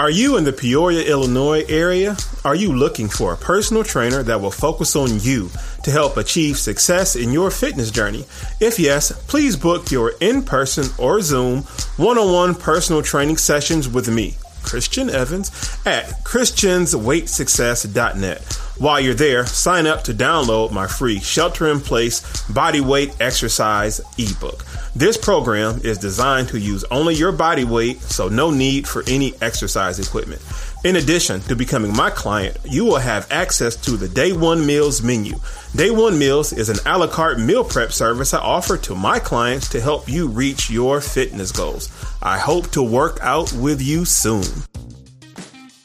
Are you in the Peoria, Illinois area? Are you looking for a personal trainer that will focus on you to help achieve success in your fitness journey? If yes, please book your in person or Zoom one on one personal training sessions with me, Christian Evans, at ChristiansWeightSuccess.net. While you're there, sign up to download my free Shelter in Place Body Weight Exercise ebook. This program is designed to use only your body weight, so no need for any exercise equipment. In addition to becoming my client, you will have access to the Day One Meals menu. Day One Meals is an a la carte meal prep service I offer to my clients to help you reach your fitness goals. I hope to work out with you soon.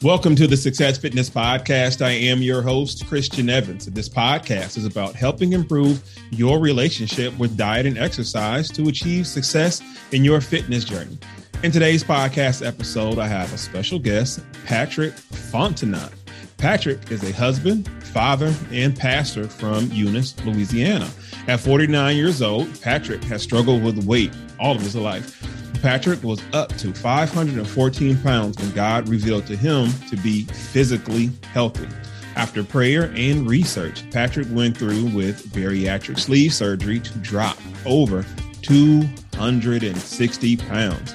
Welcome to the Success Fitness Podcast. I am your host, Christian Evans. This podcast is about helping improve your relationship with diet and exercise to achieve success in your fitness journey. In today's podcast episode, I have a special guest, Patrick Fontenot. Patrick is a husband, father, and pastor from Eunice, Louisiana. At 49 years old, Patrick has struggled with weight all of his life. Patrick was up to 514 pounds when God revealed to him to be physically healthy. After prayer and research, Patrick went through with bariatric sleeve surgery to drop over 260 pounds.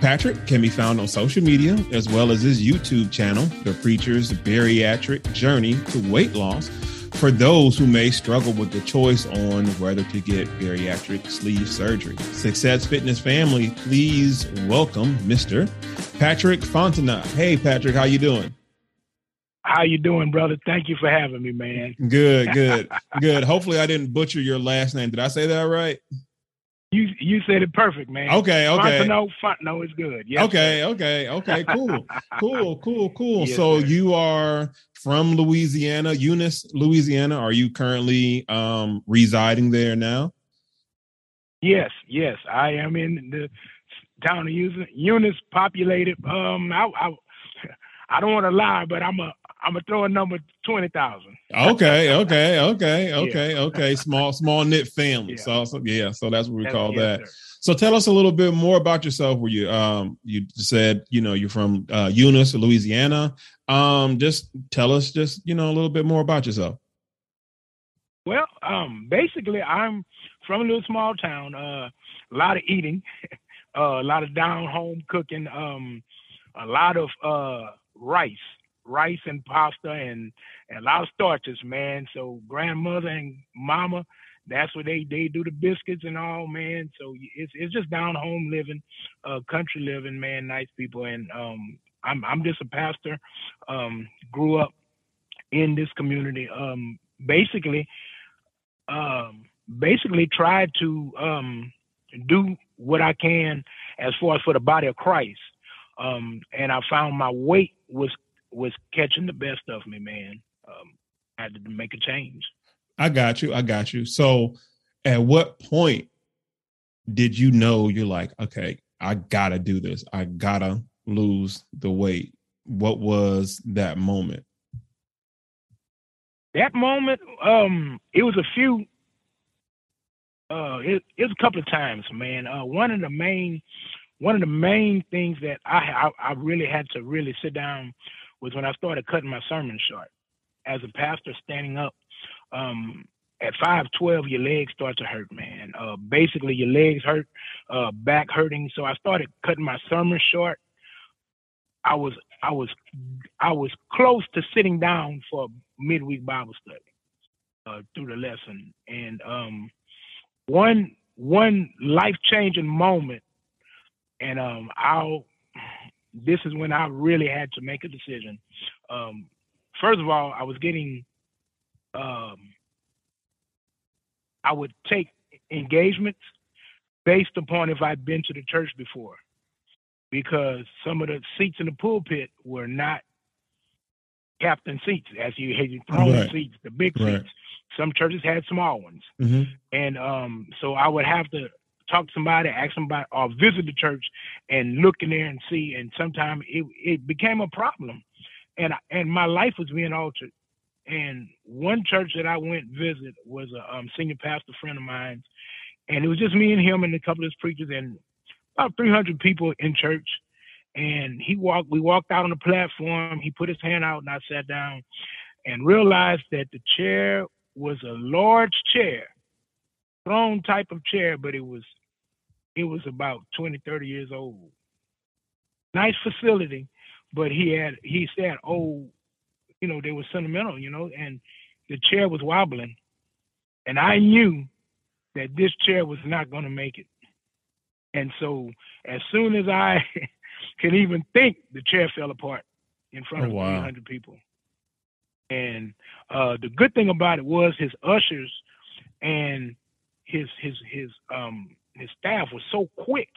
Patrick can be found on social media as well as his YouTube channel, The Preacher's Bariatric Journey to Weight Loss, for those who may struggle with the choice on whether to get bariatric sleeve surgery. Success Fitness family, please welcome Mr. Patrick Fontenot. Hey Patrick, how you doing? How you doing, brother? Thank you for having me, man. Good, good, good. Hopefully I didn't butcher your last name. Did I say that right? You you said it perfect, man. Okay, okay. Fontenot, Fontenot is good. Yes, okay, okay, okay. Cool, cool, cool, cool. Yes, so sir. you are from Louisiana, Eunice, Louisiana. Are you currently um, residing there now? Yes, yes, I am in the town of Eunice, Eunice populated. Um, I, I, I don't want to lie, but I'm a I'm gonna throw a number twenty thousand. okay, okay, okay, okay, yeah. okay. Small, small knit family. Yeah. So, so, yeah, so that's what we call that. Sir. So tell us a little bit more about yourself. Where you um you said you know you're from uh, Eunice, Louisiana. Um, just tell us just you know a little bit more about yourself. Well, um, basically, I'm from a little small town. Uh, a lot of eating, uh, a lot of down home cooking, um, a lot of uh rice rice and pasta and, and a lot of starches, man. So grandmother and mama, that's what they they do the biscuits and all, man. So it's it's just down home living, uh, country living, man. Nice people, and um, I'm I'm just a pastor. Um, grew up in this community. Um, basically, um, basically tried to um, do what I can as far as for the body of Christ. Um, and I found my weight was was catching the best of me, man. Um, I had to make a change. I got you. I got you. So, at what point did you know you're like, okay, I gotta do this. I gotta lose the weight. What was that moment? That moment, um, it was a few. Uh, it, it was a couple of times, man. Uh, one of the main, one of the main things that I, I I really had to really sit down was when I started cutting my sermon short. As a pastor standing up, um, at 5'12, your legs start to hurt, man. Uh, basically, your legs hurt, uh, back hurting. So I started cutting my sermon short. I was I was I was close to sitting down for midweek Bible study uh, through the lesson, and um, one one life changing moment, and um, I'll this is when I really had to make a decision. Um, first of all, I was getting, um, I would take engagements based upon if I'd been to the church before, because some of the seats in the pulpit were not captain seats, as you had throne right. seats, the big right. seats. Some churches had small ones, mm-hmm. and um, so I would have to talk to somebody, ask somebody, or visit the church and look in there and see. And sometimes it, it became a problem, and and my life was being altered. And one church that I went visit was a um, senior pastor friend of mine, and it was just me and him and a couple of his preachers and about 300 people in church. And he walked. We walked out on the platform. He put his hand out, and I sat down, and realized that the chair was a large chair, throne type of chair, but it was it was about 20, 30 years old. Nice facility, but he had he said, oh, you know, they were sentimental, you know, and the chair was wobbling, and I knew that this chair was not going to make it. And so, as soon as I could even think, the chair fell apart in front oh, of wow. 300 people. And uh, the good thing about it was his ushers and his his his um his staff was so quick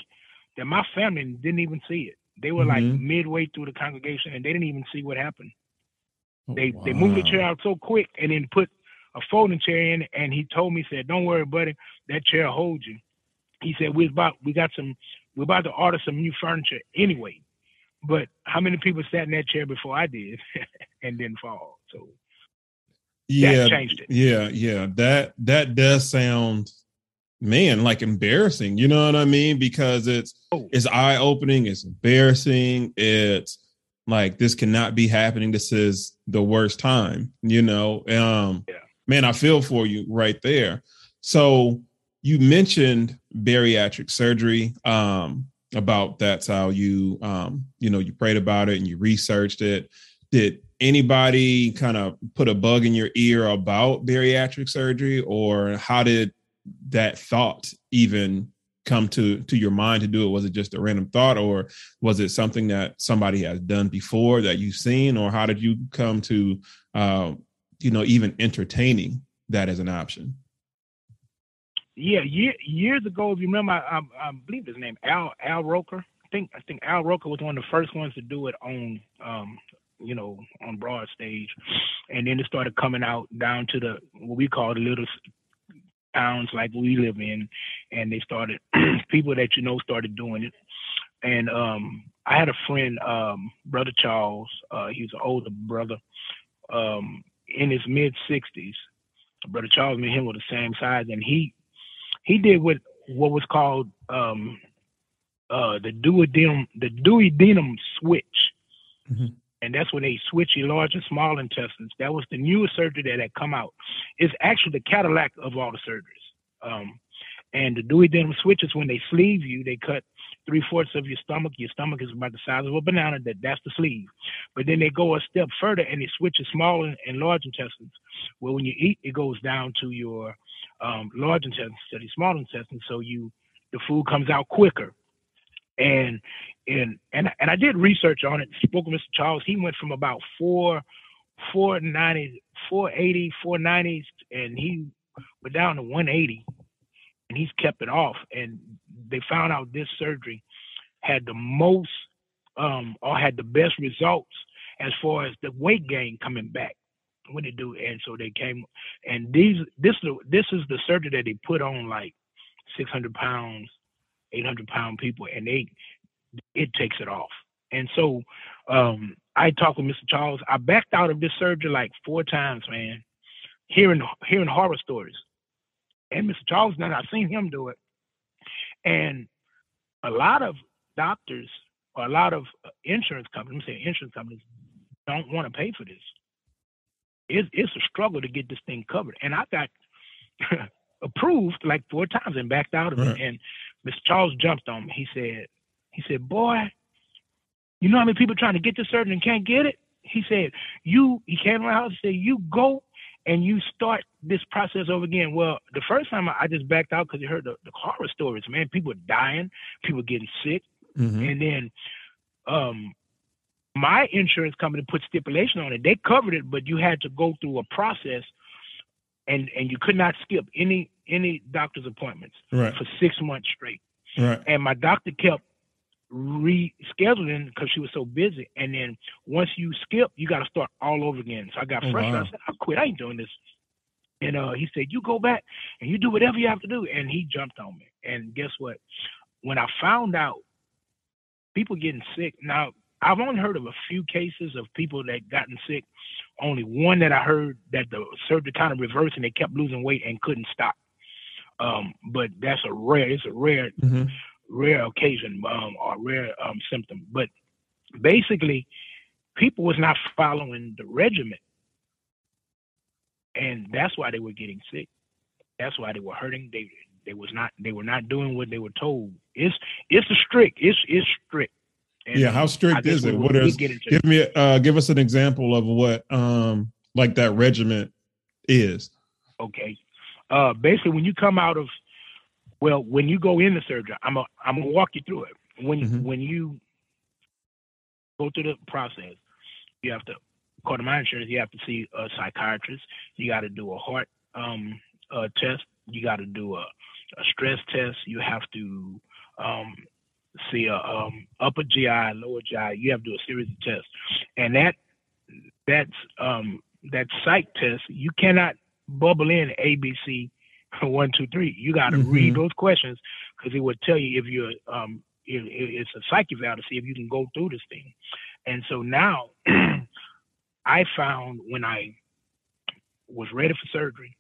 that my family didn't even see it. They were mm-hmm. like midway through the congregation and they didn't even see what happened. Oh, they wow. they moved the chair out so quick and then put a folding chair in and he told me, said, Don't worry, buddy, that chair holds you. He said, We about we got some we're about to order some new furniture anyway. But how many people sat in that chair before I did and didn't fall? So yeah, changed it. Yeah, yeah. That that does sound man like embarrassing. You know what I mean? Because it's oh. it's eye opening. It's embarrassing. It's like this cannot be happening. This is the worst time. You know. Um, yeah. Man, I feel for you right there. So you mentioned bariatric surgery. Um, about that's how you um, you know you prayed about it and you researched it. Did anybody kind of put a bug in your ear about bariatric surgery, or how did that thought even come to to your mind to do it? Was it just a random thought or was it something that somebody has done before that you've seen? Or how did you come to uh, you know even entertaining that as an option? Yeah year, years ago if you remember I, I, I, believe his name al al roker. I think i think al roker was one of the first ones to do it on um you know on broad stage. And then it started coming out down to the what we call the little towns like we live in, and they started people that you know started doing it. And um, I had a friend, um, brother Charles. Uh, he was an older brother, um, in his mid sixties. Brother Charles and him were the same size, and he he did what what was called um, uh, the duodenum the duodenum switch. Mm-hmm and that's when they switch your large and small intestines. That was the newest surgery that had come out. It's actually the Cadillac of all the surgeries. Um, and the duodenum switch is when they sleeve you, they cut three fourths of your stomach. Your stomach is about the size of a banana. That that's the sleeve. But then they go a step further and they switch your small and, and large intestines. Well, when you eat, it goes down to your um, large intestines to the small intestines, so you the food comes out quicker. And and and and I did research on it. Spoke with Mr. Charles. He went from about four, four ninety, four eighty, four nineties, and he went down to one eighty, and he's kept it off. And they found out this surgery had the most, um, or had the best results as far as the weight gain coming back when they do. And so they came, and these this this is the surgery that they put on like six hundred pounds, eight hundred pound people, and they it takes it off. And so um, I talked with Mr. Charles. I backed out of this surgery like four times, man, hearing hearing horror stories. And Mr. Charles, now I've seen him do it. And a lot of doctors or a lot of insurance companies, I'm saying insurance companies, don't want to pay for this. It's, it's a struggle to get this thing covered. And I got approved like four times and backed out of right. it. And Mr. Charles jumped on me. He said, he said, Boy, you know how many people trying to get this surgery and can't get it? He said, You, he came around house and said, You go and you start this process over again. Well, the first time I just backed out because you heard the, the, horror stories, man. People dying, people getting sick. Mm-hmm. And then um, my insurance company put stipulation on it. They covered it, but you had to go through a process and and you could not skip any any doctor's appointments right. for six months straight. Right. And my doctor kept rescheduling because she was so busy. And then once you skip, you got to start all over again. So I got oh, frustrated. Wow. I said, I quit. I ain't doing this. And uh, he said, You go back and you do whatever you have to do. And he jumped on me. And guess what? When I found out people getting sick, now I've only heard of a few cases of people that gotten sick. Only one that I heard that the surgery kind of reversed and they kept losing weight and couldn't stop. Um, but that's a rare, it's a rare, mm-hmm rare occasion um, or rare um, symptom. But basically people was not following the regimen, and that's why they were getting sick. That's why they were hurting. They they was not they were not doing what they were told. It's it's a strict. It's it's strict. And yeah, how strict is it? What is give me uh give us an example of what um like that regiment is. Okay. Uh basically when you come out of well, when you go into surgery, I'm a, I'm gonna walk you through it. When mm-hmm. when you go through the process, you have to according to my insurance, you have to see a psychiatrist. You got to do a heart um, uh, test. You got to do a, a, stress test. You have to um, see a um, upper GI, lower GI. You have to do a series of tests, and that that's um, that psych test. You cannot bubble in ABC one two three. You got to mm-hmm. read those questions because it would tell you if you're um, it, it's a psych eval to see if you can go through this thing. And so now I found when I was ready for surgery,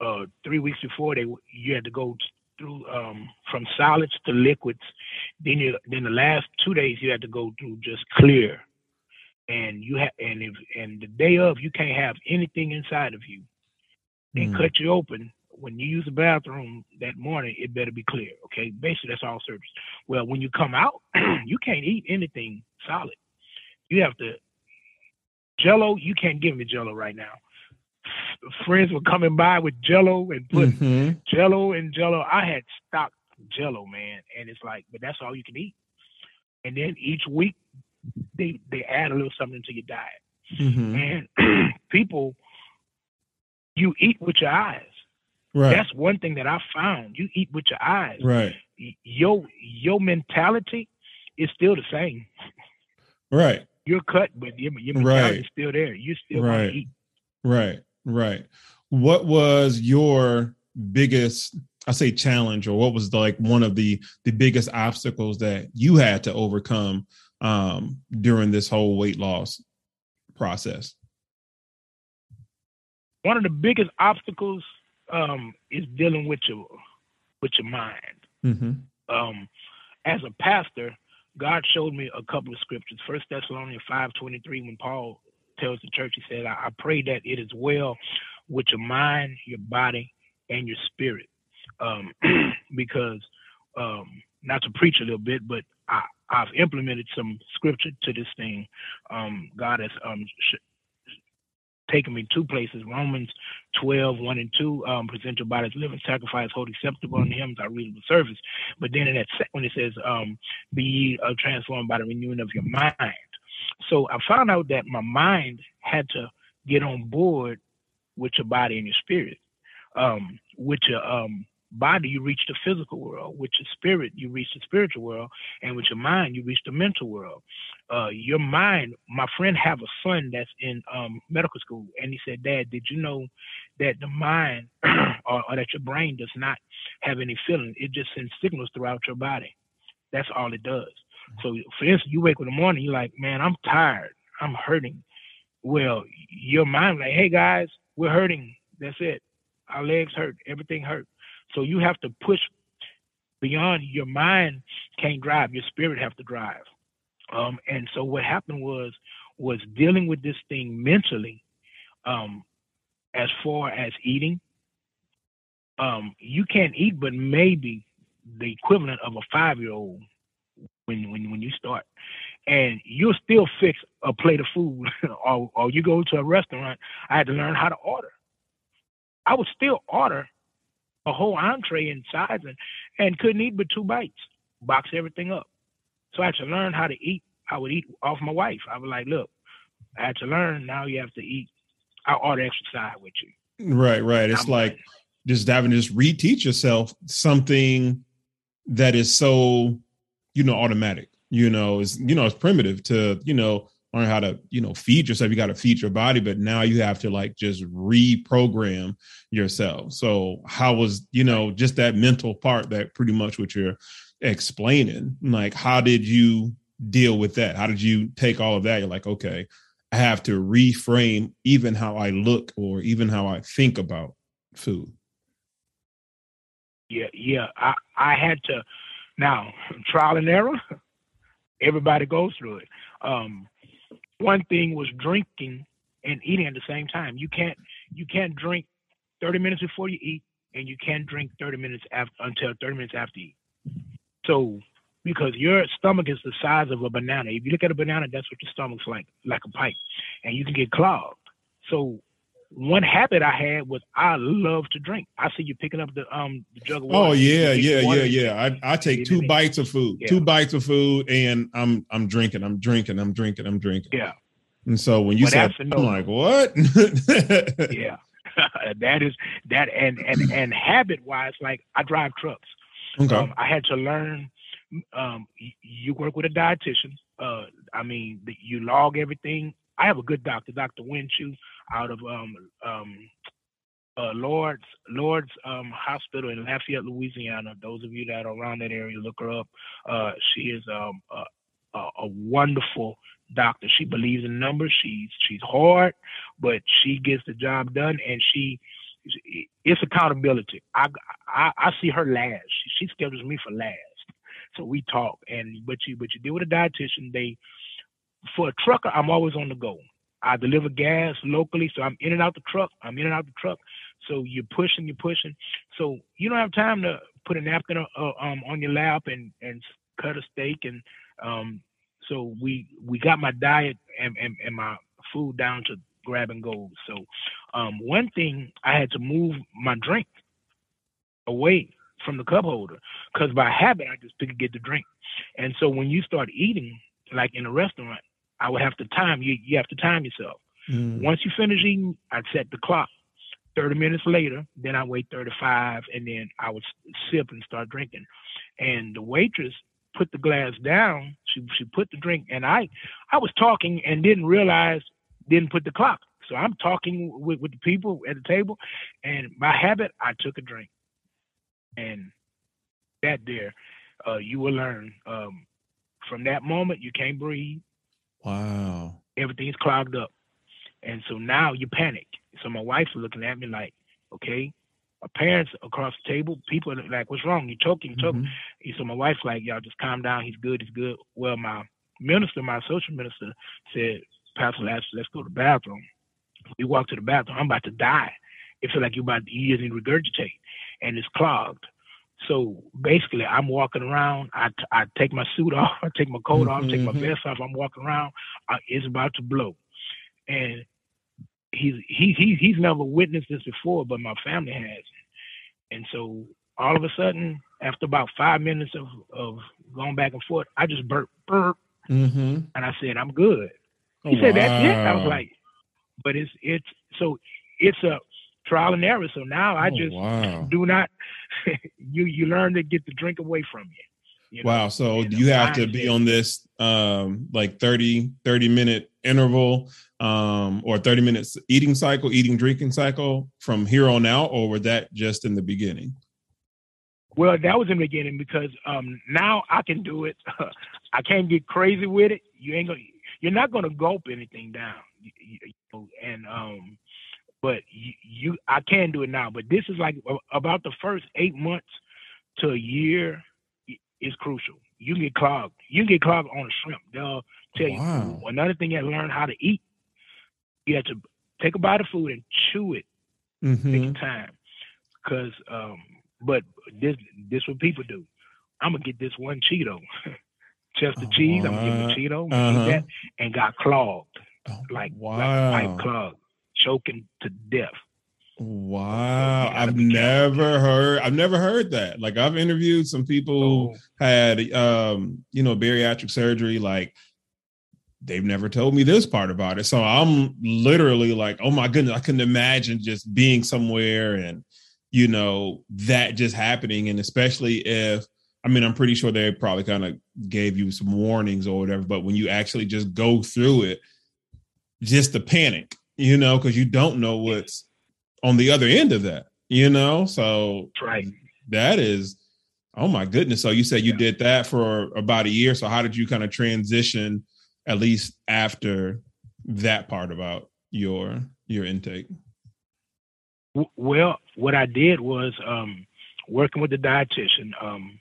uh, three weeks before they you had to go through um, from solids to liquids. Then you then the last two days you had to go through just clear, and you have and if and the day of you can't have anything inside of you, and mm. cut you open. When you use the bathroom that morning, it better be clear. Okay, basically that's all surgery. Well, when you come out, you can't eat anything solid. You have to Jello. You can't give me Jello right now friends were coming by with Jello and put mm-hmm. Jello and Jello. I had stocked Jello, man, and it's like, but that's all you can eat. And then each week they they add a little something to your diet. Mm-hmm. And people, you eat with your eyes. Right. That's one thing that I found. You eat with your eyes. Right. Your your mentality is still the same. Right. You're cut, but your, your mentality right. is still there. You still right. eat. Right. Right. What was your biggest I say challenge or what was the, like one of the the biggest obstacles that you had to overcome um during this whole weight loss process? One of the biggest obstacles um is dealing with your with your mind. Mm-hmm. Um as a pastor, God showed me a couple of scriptures. First Thessalonians five twenty three, when Paul tells the church, he said, I, I pray that it is well with your mind, your body, and your spirit. Um, because um, not to preach a little bit, but I, have implemented some scripture to this thing. Um, God has um, sh- taken me two places Romans 12, 1 and 2. Um, present your body as living sacrifice, hold acceptable unto Him, as our reasonable service. But then in that second it says, um, Be uh, transformed by the renewing of your mind. So I found out that my mind had to get on board with your body and your spirit. Um, with your um, body, you reach the physical world. With your spirit, you reach the spiritual world, and with your mind, you reach the mental world. Uh, your mind. My friend have a son that's in um, medical school, and he said, "Dad, did you know that the mind or, or that your brain does not have any feeling? It just sends signals throughout your body. That's all it does." So, for instance, you wake up in the morning, you're like, man, I'm tired. I'm hurting. Well, your mind, like, hey guys, we're hurting. That's it. Our legs hurt. Everything hurt. So you have to push beyond your mind can't drive. Your spirit have to drive. Um, and so what happened was was dealing with this thing mentally. Um, as far as eating, um, you can't eat, but maybe the equivalent of a five year old when when when you start, and you'll still fix a plate of food, or or you go to a restaurant. I had to learn how to order. I would still order a whole entree in size and, and couldn't eat but two bites. Box everything up. So I had to learn how to eat. I would eat off my wife. I was like, look, I had to learn. Now you have to eat. I order extra side with you. Right, right. It's I'm like, like just having to just reteach yourself something that is so you know, automatic. You know, is you know, it's primitive to, you know, learn how to, you know, feed yourself. You got to feed your body, but now you have to like just reprogram yourself. So how was, you know, just that mental part that pretty much what you're explaining? Like, how did you deal with that? How did you take all of that? You're like, okay, I have to reframe even how I look or even how I think about food. Yeah, yeah. I I had to now, trial and error. everybody goes through it. Um, one thing was drinking and eating at the same time. You can't you can't drink 30 minutes before you eat, and you can't drink 30 minutes after until 30 minutes after you eat. So because your stomach is the size of a banana. If you look at a banana, that's what your stomach's like, like a pipe, and you can get clogged. So one habit I had was I love to drink. I see you picking up the um the jug of water. Oh yeah, yeah, yeah, yeah. I, I take two bites of food, yeah. two bites of food, and I'm I'm drinking, I'm drinking, I'm drinking, I'm drinking. Yeah. And so when you said, I'm like, what? yeah, that is that, and and and habit wise, like I drive trucks. Okay. Um, I had to learn. Um, you work with a dietitian. Uh, I mean, you log everything. I have a good doctor, Doctor Winchu out of um, um, uh, Lourdes Lourdes um, Hospital in Lafayette, Louisiana. Those of you that are around that area, look her up. Uh, she is um, a, a, wonderful doctor. She believes in numbers. She's she's hard, but she gets the job done, and she it's accountability. I I, I see her last. She, she schedules me for last, so we talk. And but you but you deal with a dietitian. They for a trucker, I'm always on the go. I deliver gas locally, so I'm in and out the truck. I'm in and out the truck. So you're pushing, you're pushing. So you don't have time to put a napkin uh, um, on your lap and and cut a steak. And um, so we we got my diet and, and, and my food down to grab and go. So um, one thing I had to move my drink away from the cup holder because by habit I just and get the drink. And so when you start eating, like in a restaurant, I would have to time you. You have to time yourself. Mm. Once you finish eating, I'd set the clock. Thirty minutes later, then I wait thirty-five, and then I would sip and start drinking. And the waitress put the glass down. She she put the drink, and I I was talking and didn't realize didn't put the clock. So I'm talking with, with the people at the table, and by habit I took a drink, and that there, uh, you will learn. Um, from that moment, you can't breathe. Wow. Everything's clogged up. And so now you panic. So my wife's looking at me like, okay. My parents across the table, people are like, what's wrong? You choking, you choking. Mm-hmm. So my wife's like, y'all just calm down. He's good, he's good. Well, my minister, my social minister said, Pastor, let's, let's go to the bathroom. We walk to the bathroom. I'm about to die. It feels like you're about to eat and regurgitate. And it's clogged. So basically, I'm walking around. I, t- I take my suit off, I take my coat off, mm-hmm. take my mm-hmm. vest off. I'm walking around. I, it's about to blow, and he's he, he he's never witnessed this before, but my family has. And so all of a sudden, after about five minutes of of going back and forth, I just burp burp, mm-hmm. and I said, "I'm good." He oh, said, wow. "That's it." I was like, "But it's it's so it's a trial and error. So now I oh, just wow. do not. you you learn to get the drink away from you. you know? Wow. So and you have to be on this um like 30 30 minute interval um or 30 minutes eating cycle, eating drinking cycle from here on out, or were that just in the beginning? Well, that was in the beginning because um now I can do it. I can't get crazy with it. You ain't gonna you're not gonna gulp anything down. You, you, and um but you, you I can do it now. But this is like about the first eight months to a year is crucial. You can get clogged. You can get clogged on a shrimp. They'll tell wow. you another thing you have to learn how to eat. You have to take a bite of food and chew it. Mm-hmm. Take your time. Cause um, but this this what people do. I'm gonna get this one Cheeto. Chester oh, cheese, I'm gonna get a Cheeto, uh-huh. that, and got clogged. Oh, like, wow. like pipe clogged choking to death. Wow, I've never heard. I've never heard that. Like I've interviewed some people oh. who had, um, you know, bariatric surgery. Like they've never told me this part about it. So I'm literally like, oh my goodness, I couldn't imagine just being somewhere and you know that just happening. And especially if, I mean, I'm pretty sure they probably kind of gave you some warnings or whatever. But when you actually just go through it, just the panic you know, because you don't know what's on the other end of that, you know. So right. that is, oh my goodness. So you said you yeah. did that for about a year. So how did you kind of transition, at least after that part about your your intake? Well, what I did was um, working with the dietitian. Um,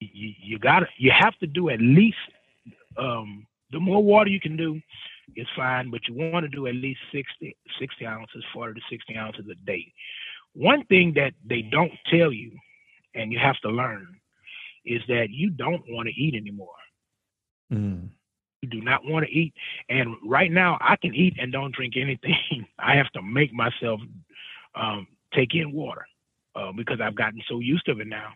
you, you got you have to do at least um, the more water you can do is fine, but you want to do at least 60, 60 ounces, 40 to 60 ounces a day. One thing that they don't tell you, and you have to learn, is that you don't want to eat anymore. Mm. You do not want to eat. And right now, I can eat and don't drink anything. I have to make myself um, take in water uh, because I've gotten so used to it now.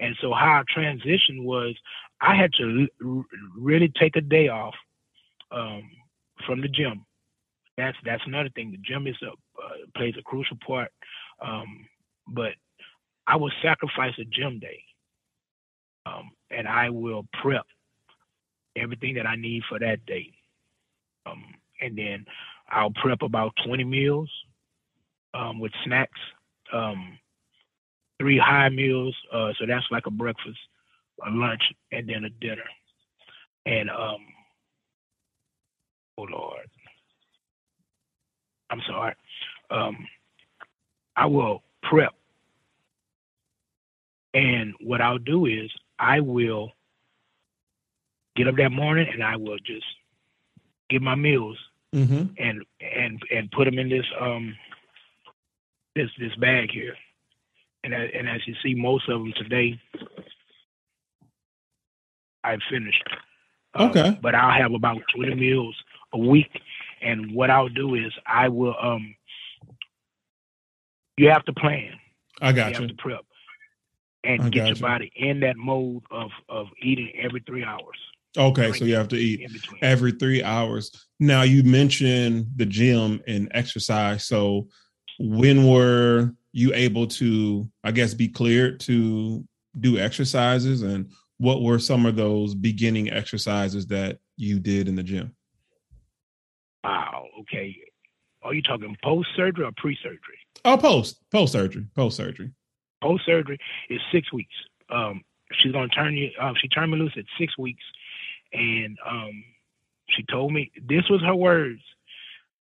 And so, how I transitioned was I had to l- really take a day off um, from the gym. That's that's another thing. The gym is a uh, plays a crucial part, um, but I will sacrifice a gym day, um, and I will prep everything that I need for that day, um, and then I'll prep about 20 meals um, with snacks, um, three high meals. Uh, so that's like a breakfast, a lunch, and then a dinner, and um, oh Lord, I'm sorry. Um, I will prep. And what I'll do is I will get up that morning and I will just get my meals mm-hmm. and and and put them in this um this this bag here. And and as you see, most of them today, I've finished. Okay. Um, but I'll have about 20 meals a week. And what I'll do is I will um you have to plan. I got you. You have to prep and I get your you. body in that mode of of eating every three hours. Okay, so you have to eat every three hours. Now you mentioned the gym and exercise. So when were you able to, I guess, be cleared to do exercises, and what were some of those beginning exercises that you did in the gym? Wow. Okay. Are you talking post surgery or pre surgery? Oh, post post surgery. Post surgery. Post surgery is six weeks. Um, she's gonna turn you. Uh, she turned me loose at six weeks, and um, she told me this was her words.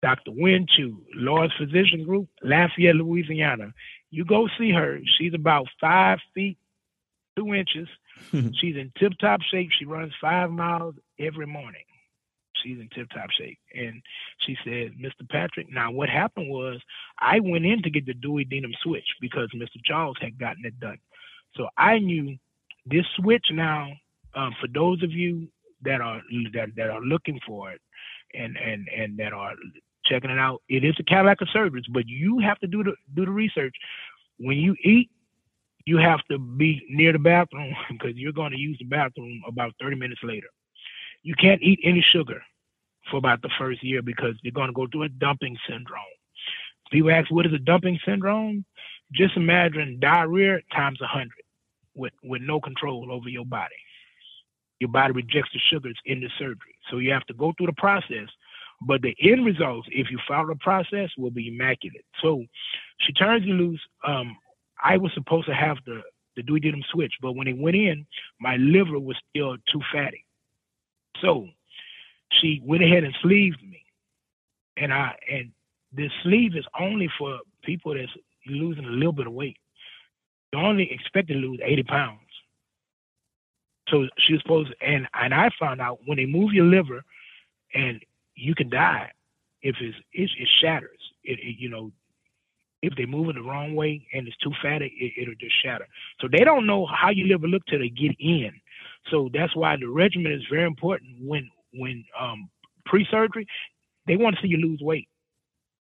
Dr. Wen Chu, Lourdes Physician Group, Lafayette, Louisiana. You go see her. She's about five feet two inches. She's in tip top shape. She runs five miles every morning she's in tip top shape. And she said, Mr. Patrick, now what happened was I went in to get the duodenum switch because Mr. Charles had gotten it done. So I knew this switch now, um, for those of you that are that, that are looking for it and, and, and that are checking it out, it is a Cadillac of surgeries, but you have to do the do the research. When you eat, you have to be near the bathroom because you're going to use the bathroom about 30 minutes later. You can't eat any sugar for about the first year because you're going to go through a dumping syndrome. People ask, what is a dumping syndrome? Just imagine diarrhea times 100 with, with no control over your body. Your body rejects the sugars in the surgery. So you have to go through the process. But the end results, if you follow the process, will be immaculate. So she turns you loose. Um, I was supposed to have the, the duodenum switch, but when it went in, my liver was still too fatty. So she went ahead and sleeved me. And I and this sleeve is only for people that's losing a little bit of weight. You only expect to lose 80 pounds. So she was supposed and and I found out when they move your liver, and you can die if it's it, it shatters. It, it, you know if they move it the wrong way and it's too fatty, it, will just shatter. So they don't know how your liver look till they get in. So that's why the regimen is very important when when um, pre-surgery, they want to see you lose weight,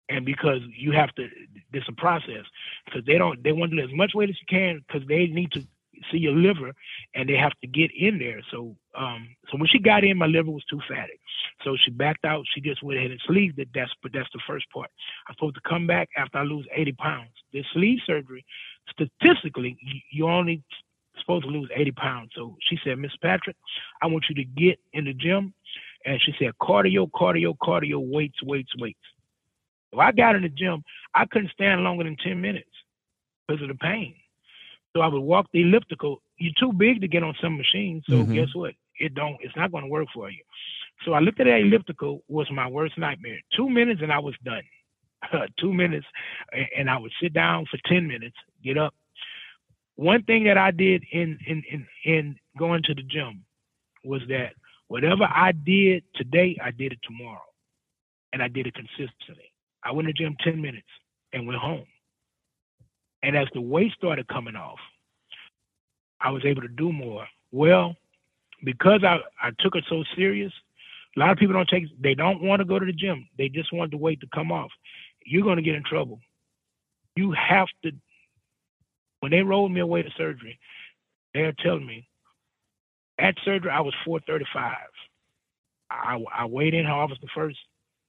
and because you have to, there's a process because they don't, they want to lose as much weight as you can because they need to see your liver, and they have to get in there. So, um, so when she got in, my liver was too fatty, so she backed out. She just went ahead and sleeved it. That's but that's the first part. I'm supposed to come back after I lose 80 pounds. This sleeve surgery, statistically, you only supposed to lose 80 pounds. So she said, Miss Patrick, I want you to get in the gym. And she said, cardio, cardio, cardio, weights, weights, weights. So I got in the gym. I couldn't stand longer than 10 minutes because of the pain. So I would walk the elliptical. You're too big to get on some machines. So mm-hmm. guess what? It don't, it's not going to work for you. So I looked at that elliptical was my worst nightmare. Two minutes and I was done. Two minutes and I would sit down for 10 minutes, get up, one thing that I did in in in, in going to the gym was that whatever I did today, I did it tomorrow, and I did it consistently. I went to the gym ten minutes and went home. And as the weight started coming off, I was able to do more. Well, because I, I took it so serious, a lot of people don't take they don't want to go to the gym. They just want the weight to come off. You're gonna get in trouble. You have to when they rolled me away to surgery, they're telling me at surgery I was 435. I, I weighed in office the first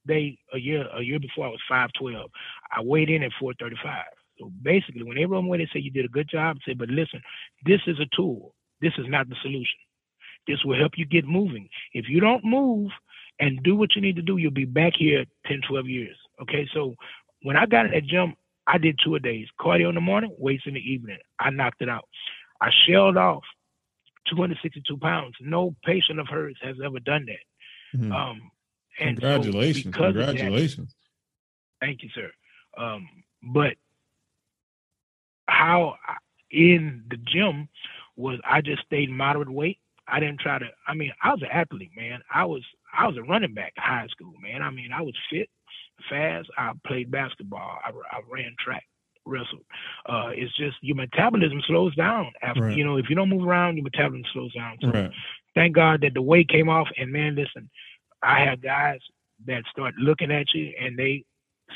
day a year a year before I was 512. I weighed in at 435. So basically, when me away, they say you did a good job. I said, but listen, this is a tool. This is not the solution. This will help you get moving. If you don't move and do what you need to do, you'll be back here 10, 12 years. Okay, so when I got in that gym, I did two a days. Cardio in the morning, weights in the evening. I knocked it out. I shelled off 262 pounds. No patient of hers has ever done that. Mm-hmm. Um, and congratulations, so congratulations. That, thank you, sir. Um, but how I, in the gym was I just stayed moderate weight. I didn't try to. I mean, I was an athlete, man. I was I was a running back in high school, man. I mean, I was fit fast. I played basketball. I, I ran track, wrestled. Uh, it's just your metabolism slows down after right. you know if you don't move around, your metabolism slows down. So right. thank God that the weight came off. And man, listen, I had guys that start looking at you and they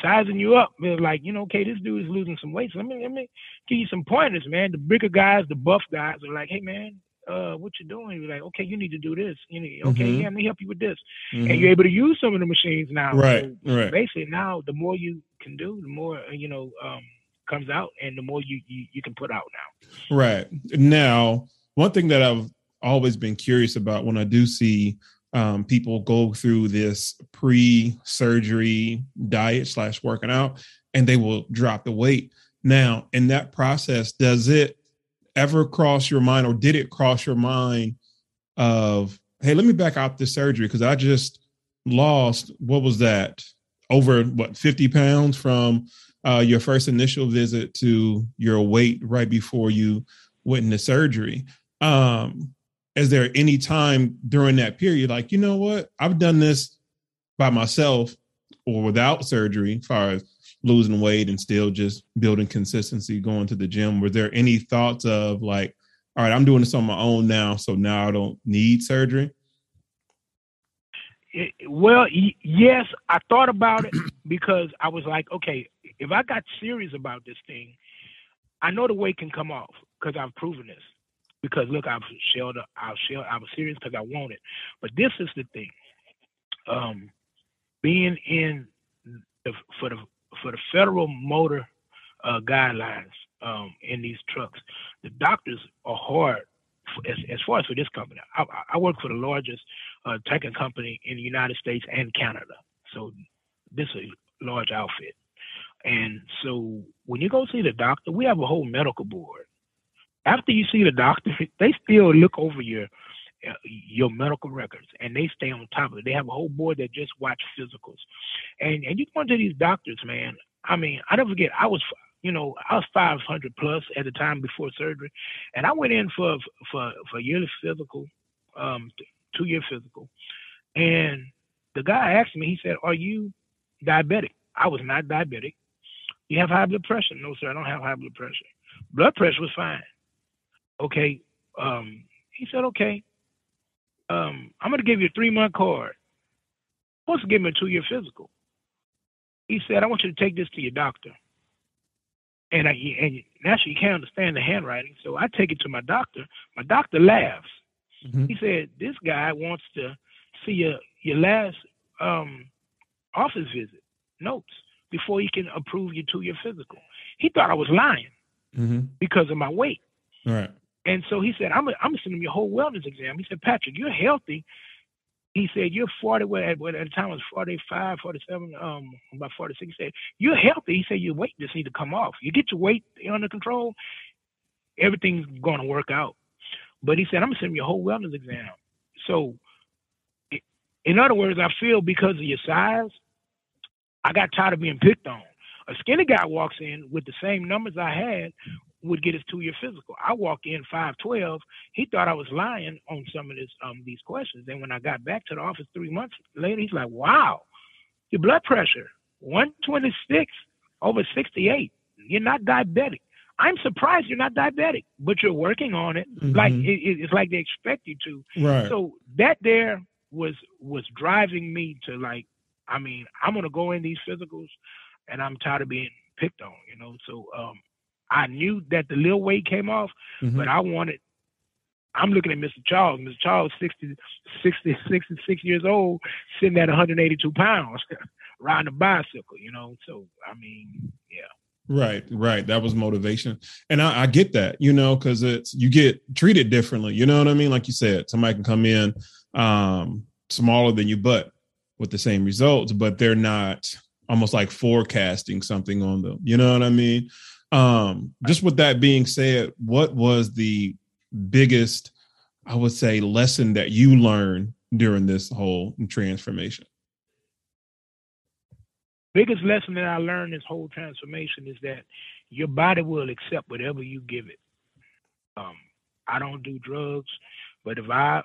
sizing you up. They're like, you know, okay, this dude is losing some weight. So let me let me give you some pointers, man. The bigger guys, the buff guys are like, hey man, uh, what you doing? You're like, okay, you need to do this. You need, okay, mm-hmm. yeah, let me help you with this. Mm-hmm. And you're able to use some of the machines now. Right, so right. Basically, now the more you can do, the more uh, you know um, comes out, and the more you, you you can put out now. Right now, one thing that I've always been curious about when I do see um, people go through this pre-surgery diet slash working out, and they will drop the weight. Now, in that process, does it ever cross your mind or did it cross your mind of hey let me back out this surgery because i just lost what was that over what 50 pounds from uh, your first initial visit to your weight right before you went into surgery. Um is there any time during that period like you know what? I've done this by myself or without surgery as far as losing weight and still just building consistency going to the gym. Were there any thoughts of like all right i'm doing this on my own now so now i don't need surgery well yes i thought about it because i was like okay if i got serious about this thing i know the weight can come off because i've proven this because look i've shelled i've shelled i was serious because i want it but this is the thing um being in the, for the for the federal motor uh, guidelines um, in these trucks, the doctors are hard as, as far as for this company. I, I work for the largest uh, tanker company in the United States and Canada. So this is a large outfit. And so when you go see the doctor, we have a whole medical board. After you see the doctor, they still look over your uh, your medical records, and they stay on top of it. They have a whole board that just watch physicals, and and you go into these doctors, man. I mean, I never forget. I was, you know, I was 500 plus at the time before surgery, and I went in for for for yearly physical, um, two year physical, and the guy asked me. He said, "Are you diabetic?" I was not diabetic. You have high blood pressure? No, sir, I don't have high blood pressure. Blood pressure was fine. Okay. Um, he said, okay um, I'm going to give you a three month card. Supposed to give me a two year physical. He said, I want you to take this to your doctor. And I, and naturally, you can't understand the handwriting, so I take it to my doctor. My doctor laughs. Mm-hmm. He said, "This guy wants to see your your last um, office visit notes before he can approve you to your physical." He thought I was lying mm-hmm. because of my weight. Right. And so he said, I'm, I'm sending him your whole wellness exam. He said, Patrick, you're healthy. He said, you're 40, well, at, at the time it was 45, 47, um, about 46. He said, you're healthy. He said, your weight just need to come off. You get your weight under control, everything's going to work out. But he said, I'm going to send you a whole wellness exam. So, in other words, I feel because of your size, I got tired of being picked on. A skinny guy walks in with the same numbers I had, would get his two year physical. I walk in five twelve. He thought I was lying on some of this um these questions. And when I got back to the office three months later, he's like, "Wow, your blood pressure one twenty six over sixty eight. You're not diabetic." I'm surprised you're not diabetic, but you're working on it. Mm-hmm. Like it, it's like they expect you to. Right. So that there was was driving me to like, I mean, I'm gonna go in these physicals, and I'm tired of being picked on, you know. So um, I knew that the little weight came off, mm-hmm. but I wanted. I'm looking at Mr. Charles. Mr. Charles, 60, 60, 66 years old, sitting at 182 pounds, riding a bicycle, you know. So I mean, yeah. Right, right. That was motivation, and I, I get that, you know, because it's you get treated differently. You know what I mean? Like you said, somebody can come in um, smaller than you, but with the same results, but they're not almost like forecasting something on them. You know what I mean? Um, just with that being said, what was the biggest, I would say, lesson that you learned during this whole transformation? Biggest lesson that I learned this whole transformation is that your body will accept whatever you give it. Um, I don't do drugs, but if I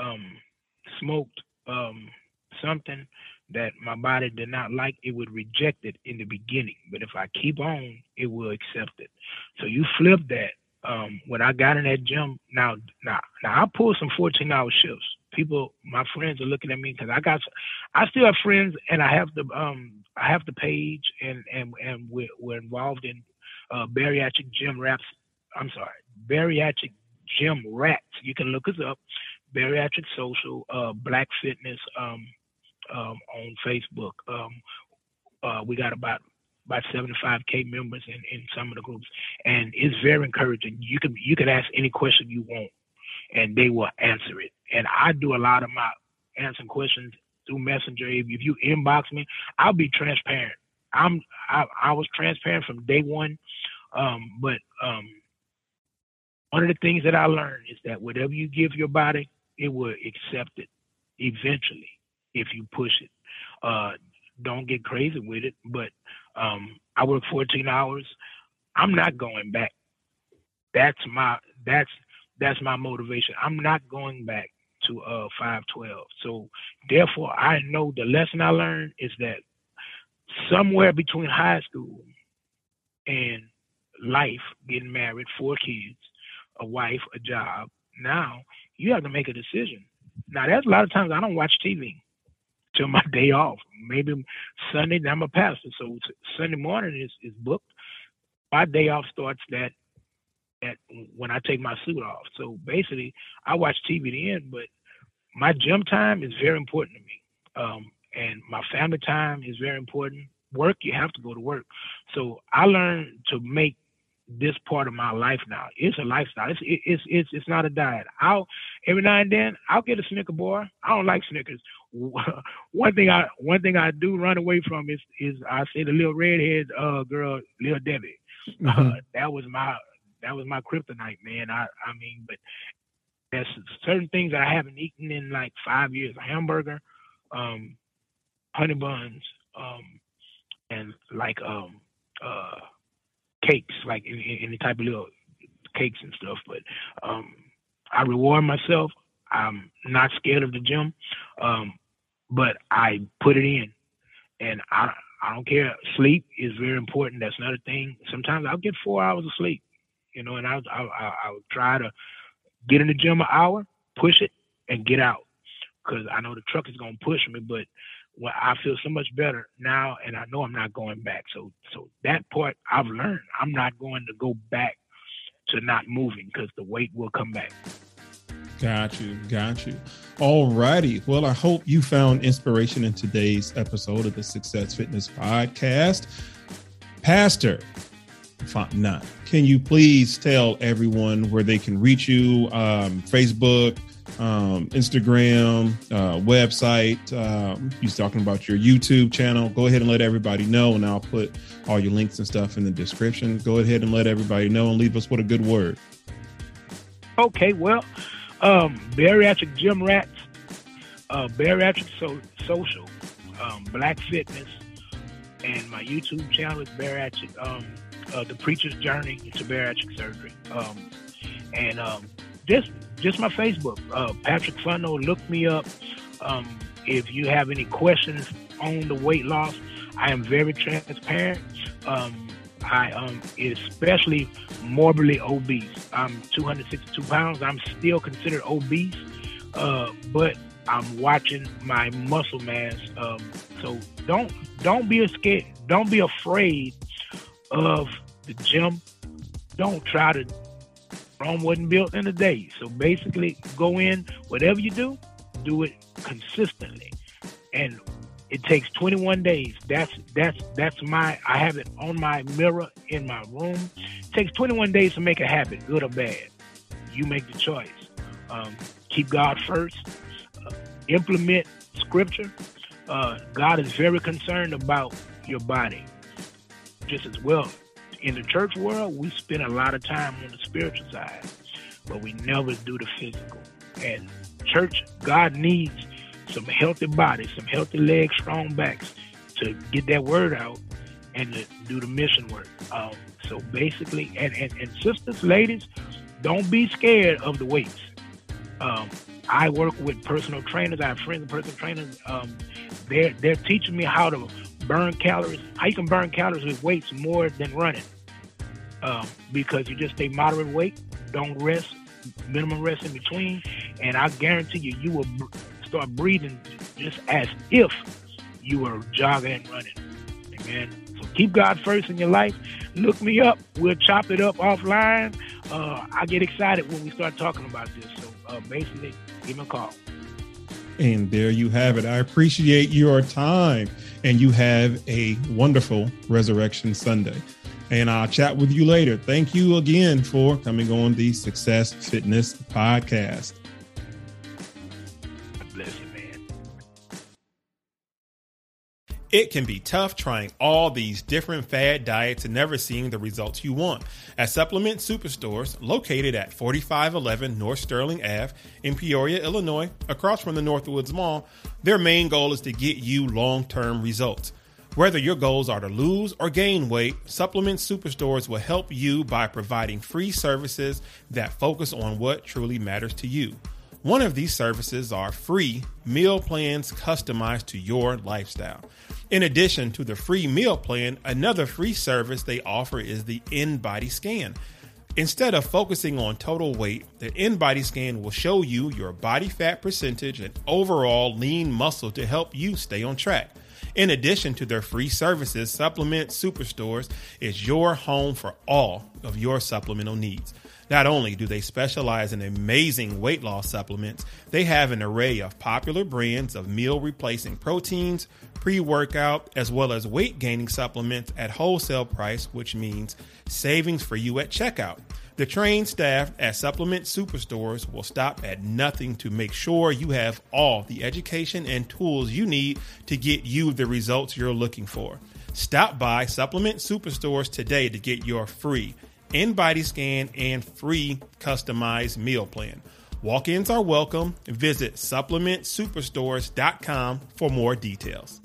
um, smoked um, something that my body did not like, it would reject it in the beginning. But if I keep on, it will accept it. So you flip that. Um, when I got in that gym, now, now, now I pull some 14 hour shifts. People, my friends are looking at me because I got, I still have friends and I have the, um, I have the page and, and, and we're, we're involved in, uh, bariatric gym raps. I'm sorry, bariatric gym rats. You can look us up, bariatric social, uh, black fitness, um, um, on Facebook. Um, uh, we got about about 75k members in, in some of the groups, and it's very encouraging. You can you can ask any question you want, and they will answer it. And I do a lot of my answering questions through Messenger. If, if you inbox me, I'll be transparent. I'm I, I was transparent from day one, um, but um, one of the things that I learned is that whatever you give your body, it will accept it eventually if you push it. Uh, don't get crazy with it, but um, I work 14 hours. I'm not going back. That's my that's that's my motivation. I'm not going back to uh 512. So therefore, I know the lesson I learned is that somewhere between high school and life, getting married, four kids, a wife, a job. Now you have to make a decision. Now there's a lot of times I don't watch TV till my day off. Maybe Sunday. I'm a pastor, so Sunday morning is is booked. My day off starts that at when I take my suit off. So basically, I watch TV the end, but my gym time is very important to me, um, and my family time is very important. Work, you have to go to work. So I learned to make this part of my life now. It's a lifestyle. It's it's it's it's not a diet. I'll every now and then I'll get a Snicker bar. I don't like Snickers. One thing I one thing I do run away from is is I say the little redhead uh girl, little Debbie. Mm-hmm. Uh, that was my that was my kryptonite, man. I I mean, but there's certain things that I haven't eaten in like five years. A hamburger, um, honey buns, um, and like um uh cakes, like any, any type of little cakes and stuff. But um, I reward myself. I'm not scared of the gym, um, but I put it in, and I I don't care. Sleep is very important. That's another thing. Sometimes I'll get four hours of sleep, you know, and I'll I'll, I'll try to get in the gym an hour, push it, and get out, because I know the truck is gonna push me, but well, I feel so much better now, and I know I'm not going back. So, so that part I've learned. I'm not going to go back to not moving because the weight will come back. Got you, got you. All righty. Well, I hope you found inspiration in today's episode of the Success Fitness Podcast. Pastor Fontenot, can you please tell everyone where they can reach you? Um, Facebook, um, Instagram, uh, website. Um, he's talking about your YouTube channel. Go ahead and let everybody know, and I'll put all your links and stuff in the description. Go ahead and let everybody know and leave us with a good word. Okay, well, um, bariatric gym rats, uh, bariatric so- social, um, black fitness, and my YouTube channel is bariatric um, uh, the preacher's journey into bariatric surgery. Um, and um, just just my Facebook, uh, Patrick Fontenot. Look me up. Um, if you have any questions on the weight loss, I am very transparent. Um, I am especially morbidly obese. I'm 262 pounds. I'm still considered obese, uh, but I'm watching my muscle mass. Um, so don't don't be scared. Don't be afraid of the gym. Don't try to. Rome wasn't built in a day. So basically, go in. Whatever you do, do it consistently, and it takes 21 days. That's that's that's my. I have it on my mirror in my room. It takes 21 days to make a habit, good or bad. You make the choice. Um, keep God first. Uh, implement Scripture. Uh, God is very concerned about your body, just as well. In the church world, we spend a lot of time on the spiritual side, but we never do the physical. And church, God needs some healthy bodies, some healthy legs, strong backs to get that word out and to do the mission work. Um, so basically, and, and, and sisters, ladies, don't be scared of the weights. Um, I work with personal trainers. I have friends and personal trainers. Um, they're they're teaching me how to burn calories. How you can burn calories with weights more than running. Um, because you just stay moderate weight, don't rest, minimum rest in between, and I guarantee you, you will start breathing just as if you were jogging and running. Amen. So keep God first in your life. Look me up. We'll chop it up offline. Uh, I get excited when we start talking about this. So uh, basically, give me a call. And there you have it. I appreciate your time. And you have a wonderful Resurrection Sunday. And I'll chat with you later. Thank you again for coming on the Success Fitness Podcast. It can be tough trying all these different fad diets and never seeing the results you want. At Supplement Superstores, located at 4511 North Sterling Ave in Peoria, Illinois, across from the Northwoods Mall, their main goal is to get you long term results. Whether your goals are to lose or gain weight, Supplement Superstores will help you by providing free services that focus on what truly matters to you. One of these services are free meal plans customized to your lifestyle. In addition to the free meal plan, another free service they offer is the InBody scan. Instead of focusing on total weight, the InBody scan will show you your body fat percentage and overall lean muscle to help you stay on track. In addition to their free services, Supplement Superstores is your home for all of your supplemental needs. Not only do they specialize in amazing weight loss supplements, they have an array of popular brands of meal replacing proteins, pre workout, as well as weight gaining supplements at wholesale price, which means savings for you at checkout. The trained staff at Supplement Superstores will stop at nothing to make sure you have all the education and tools you need to get you the results you're looking for. Stop by Supplement Superstores today to get your free InBody scan and free customized meal plan. Walk ins are welcome. Visit supplementsuperstores.com for more details.